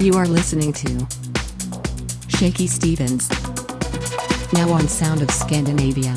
You are listening to Shaky Stevens. Now on Sound of Scandinavia.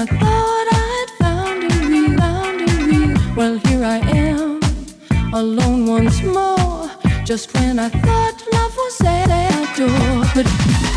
I thought I'd found a real. Well, here I am, alone once more. Just when I thought love was at that door, but.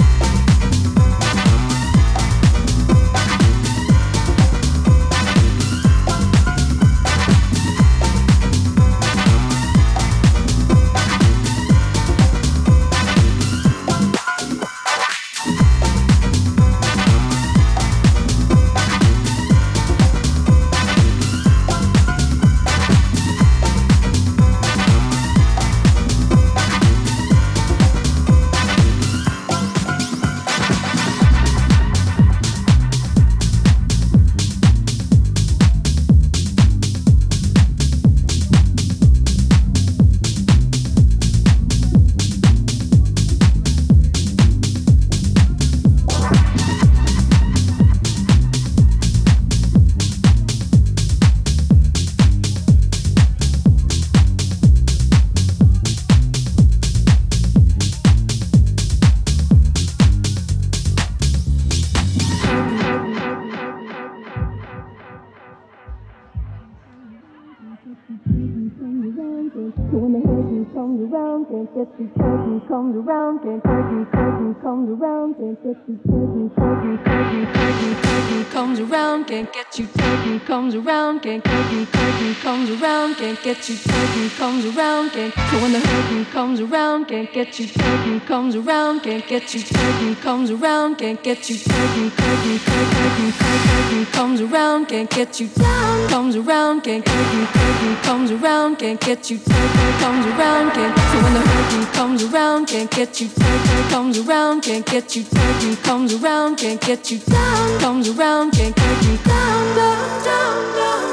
around and turkey, turkey comes around and turkey, turkey get you taken comes around, can't so when the hurting comes around, can't get you taken comes around, can't get you taken comes around, can't get you taken taken taken taken comes around, can't get you down comes around, can't taken taken comes around, can't get you taken comes around, can't so when the hurting comes around, can't get you taken comes around, can't get you taken comes around, can't get you down comes around, can't get you down down down down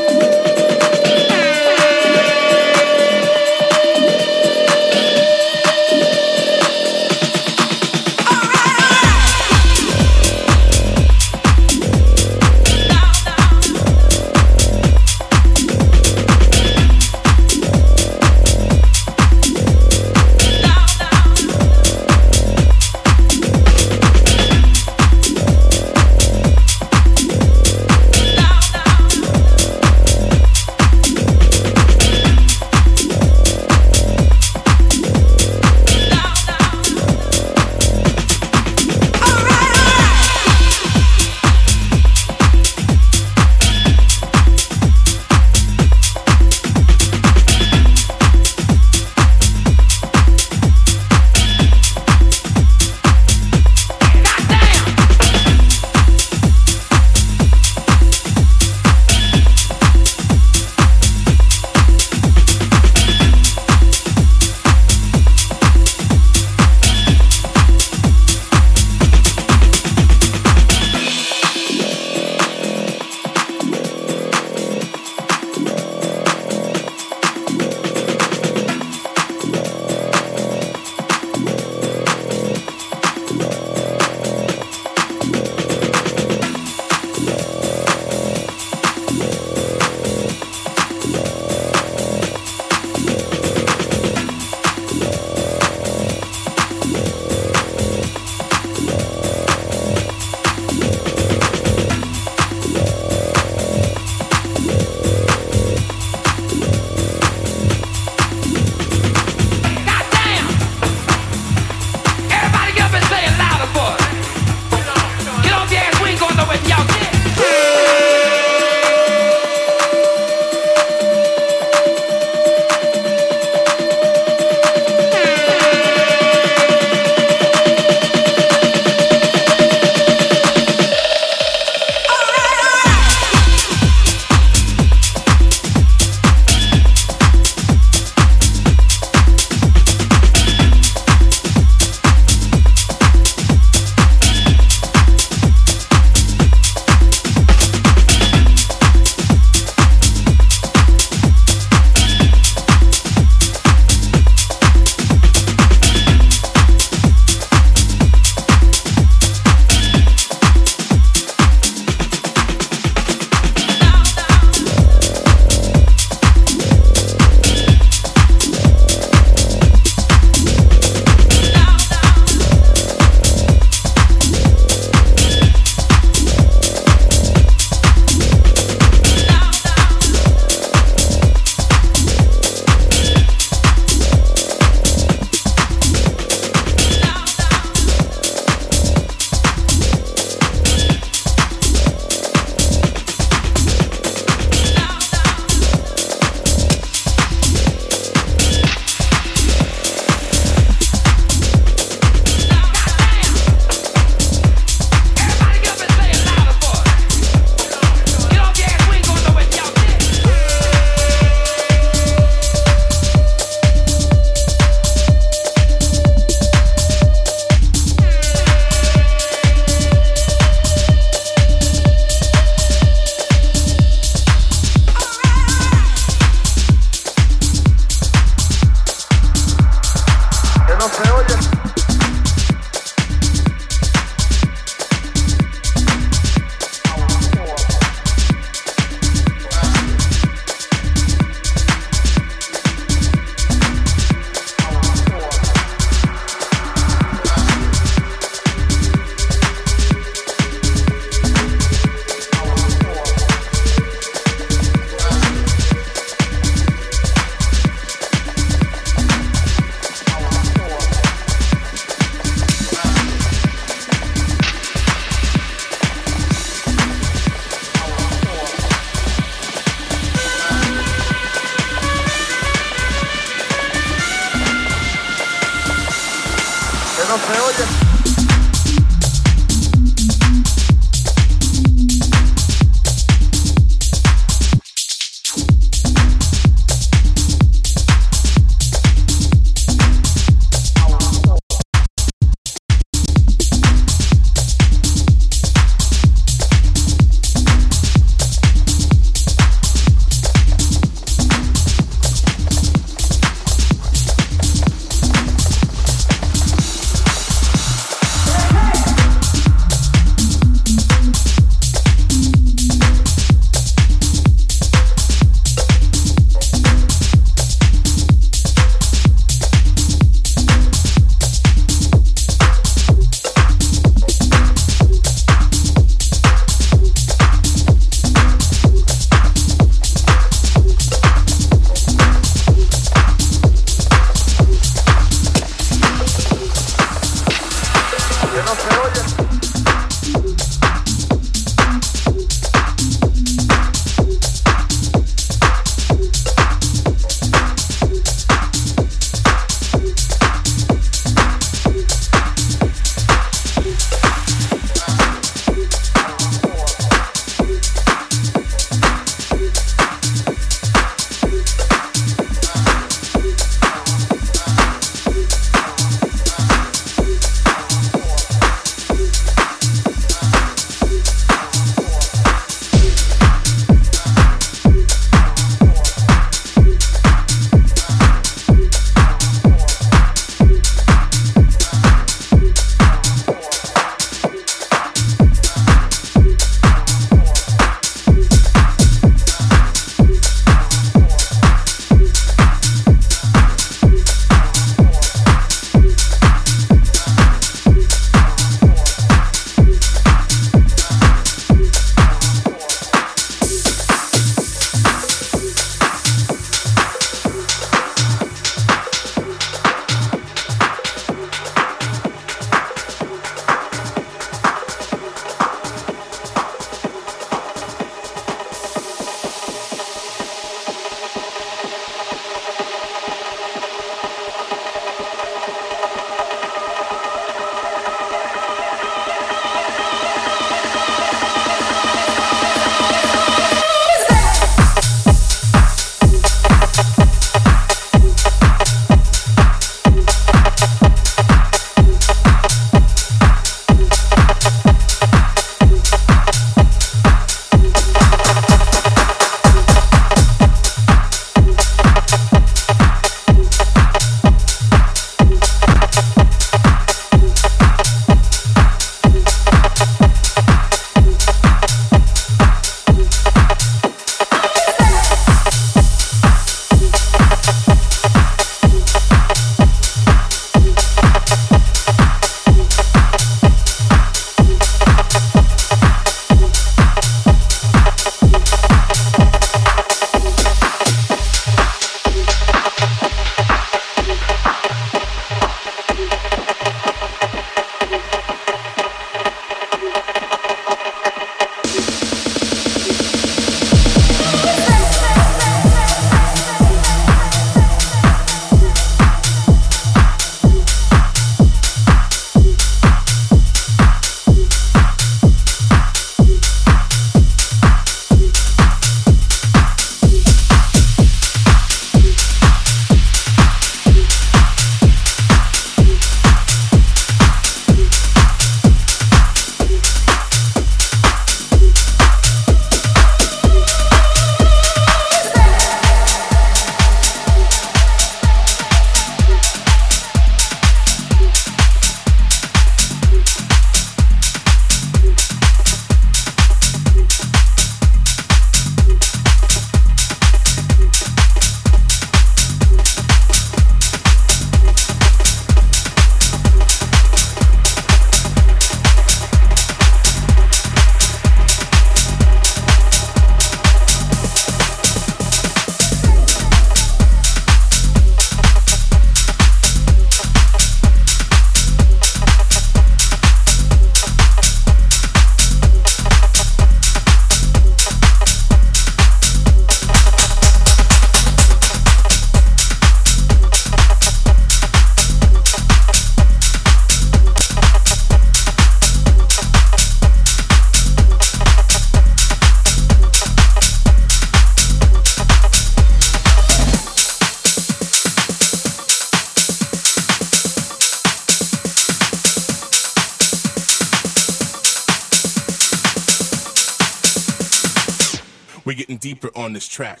We're getting deeper on this track.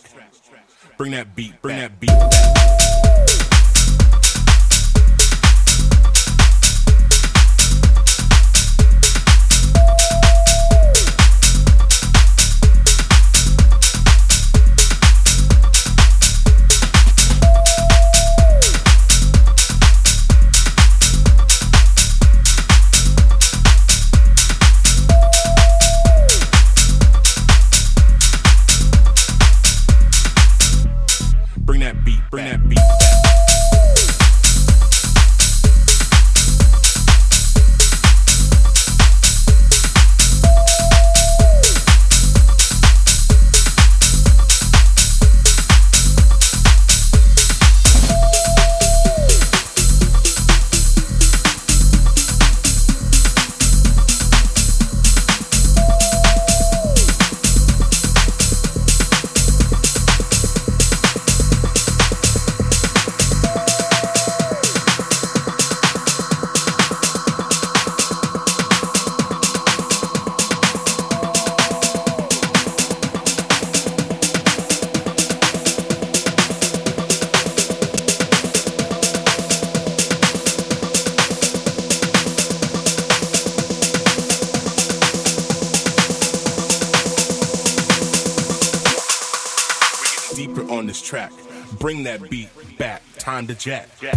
Bring that beat, bring that beat. Jet. Jet.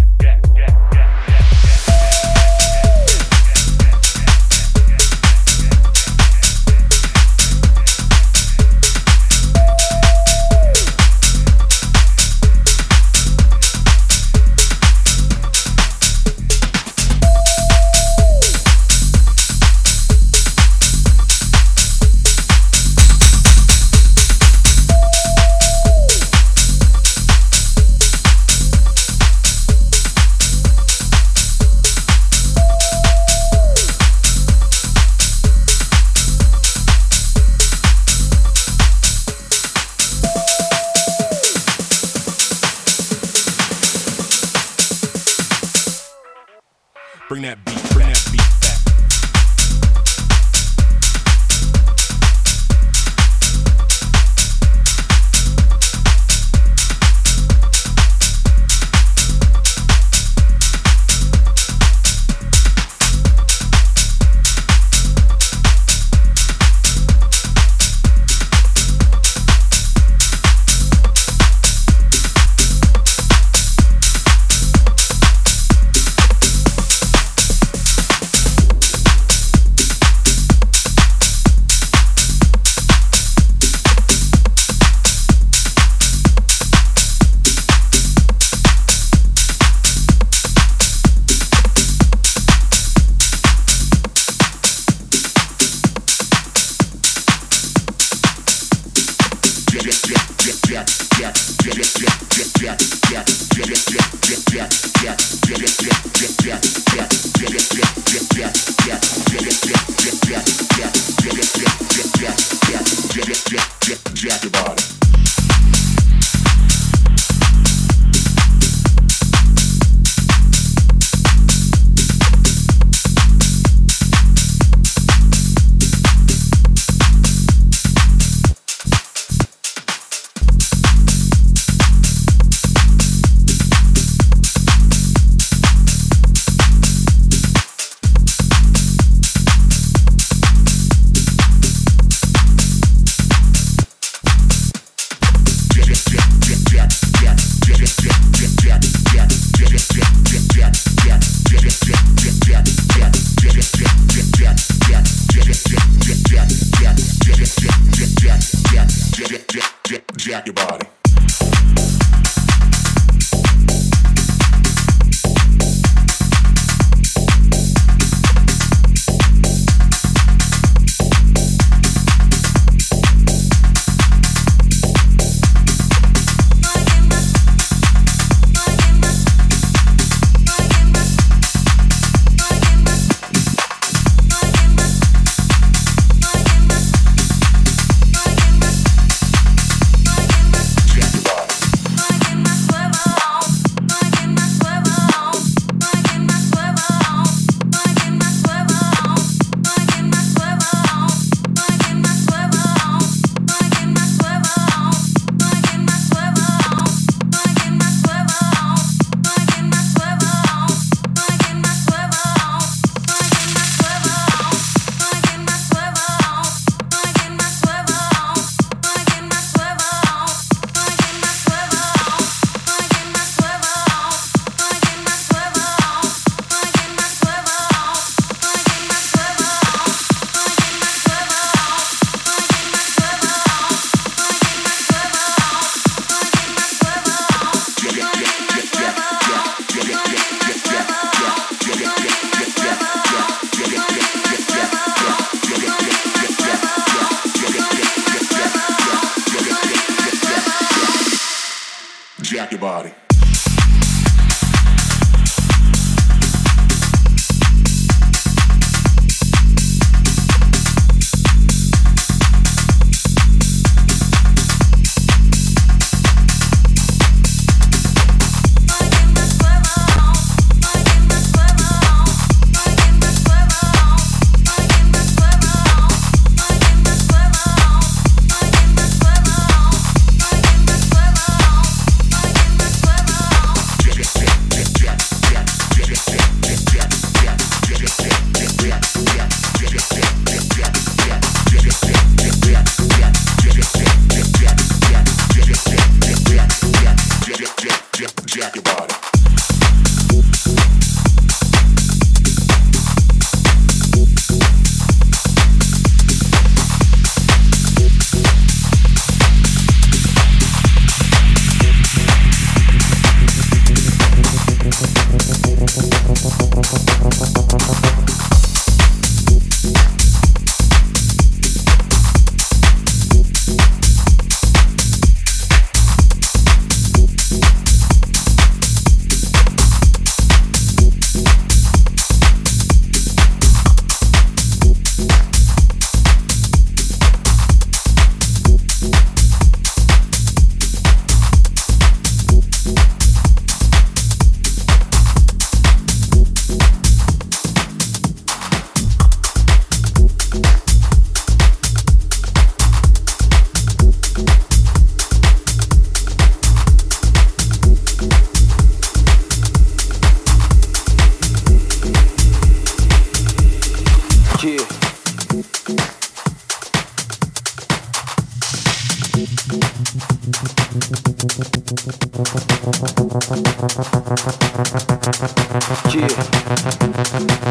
Yeah.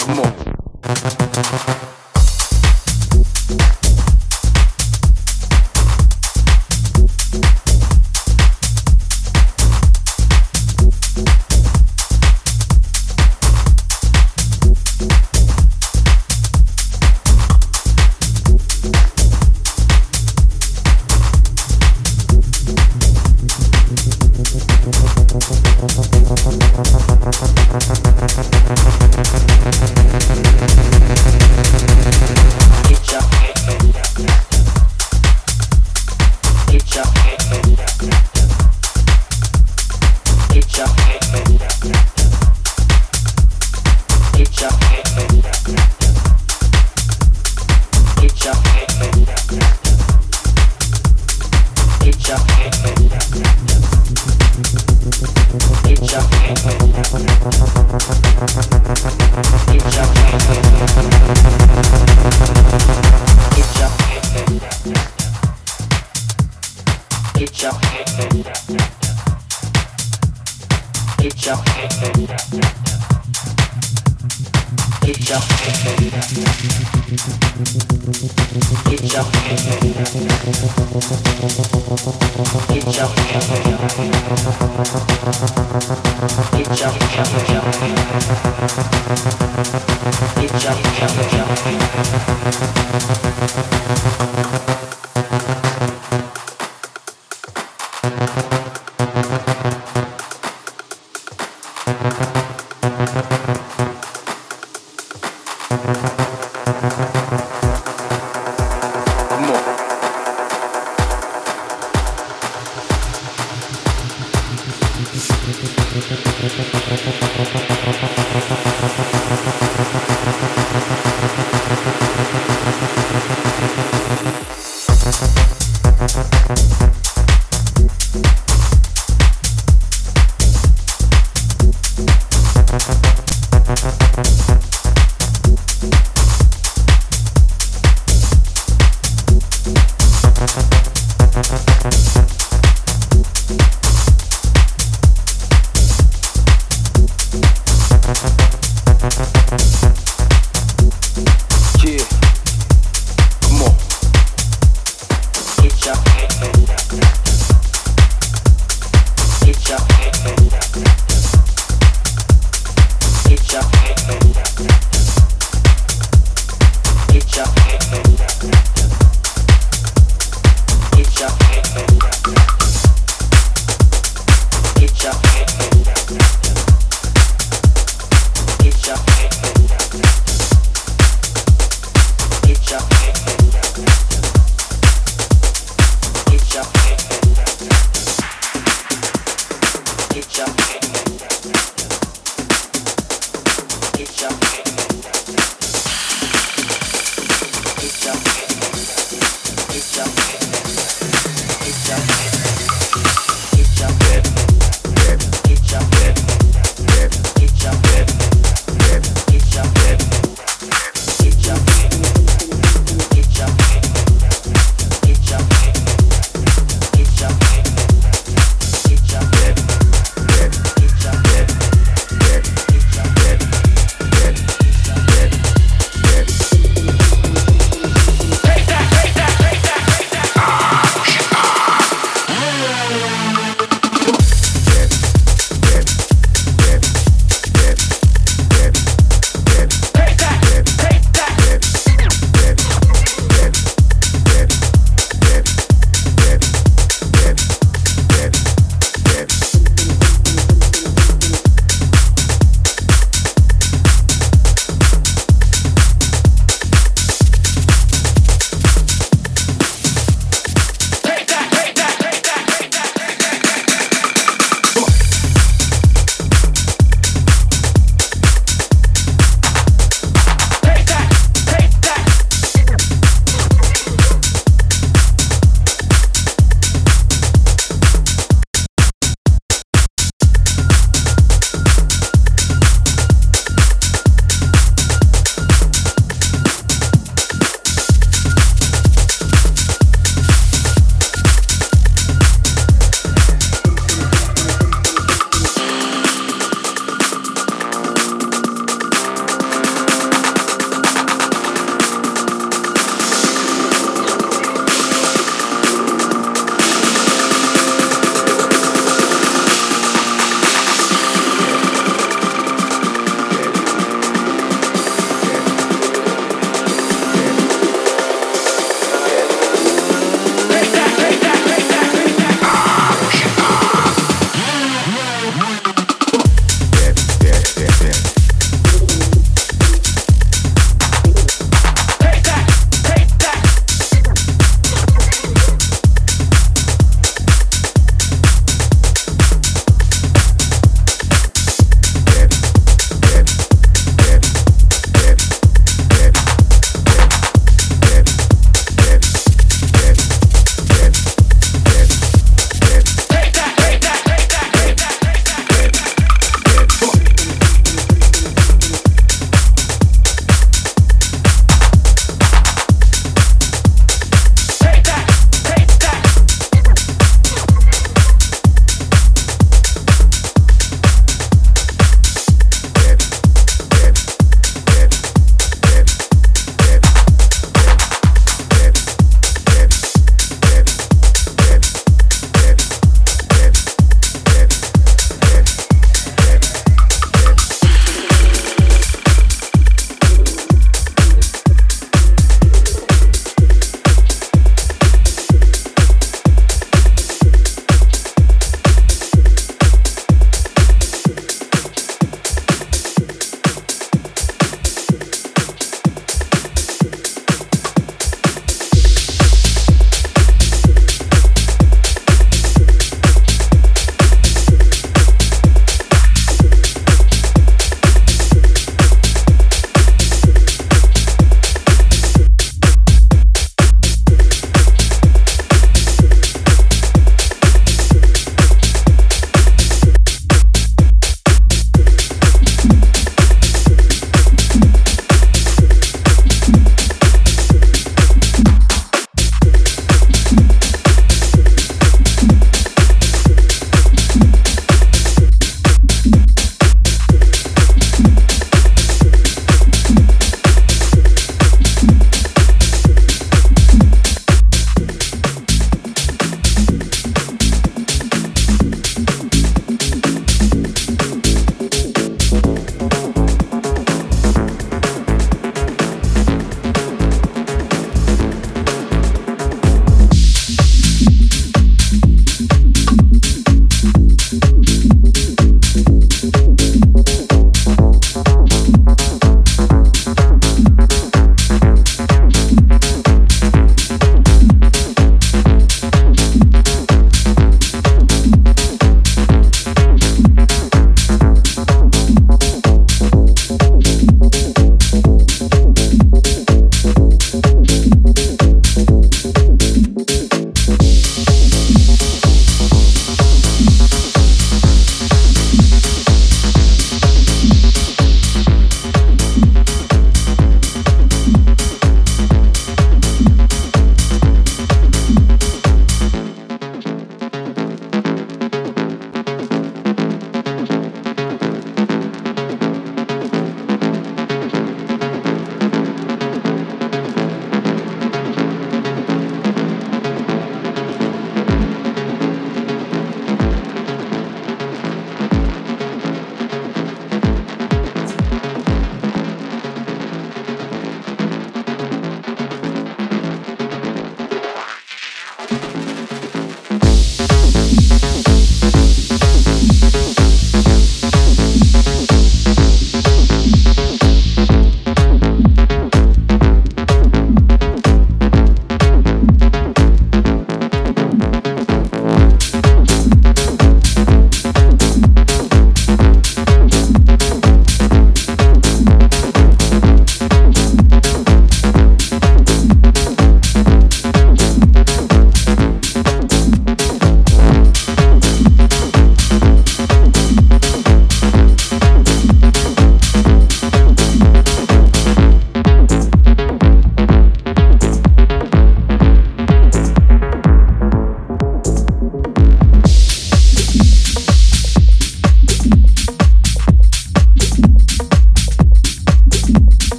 Come on.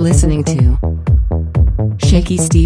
Listening to Shaky Stevens.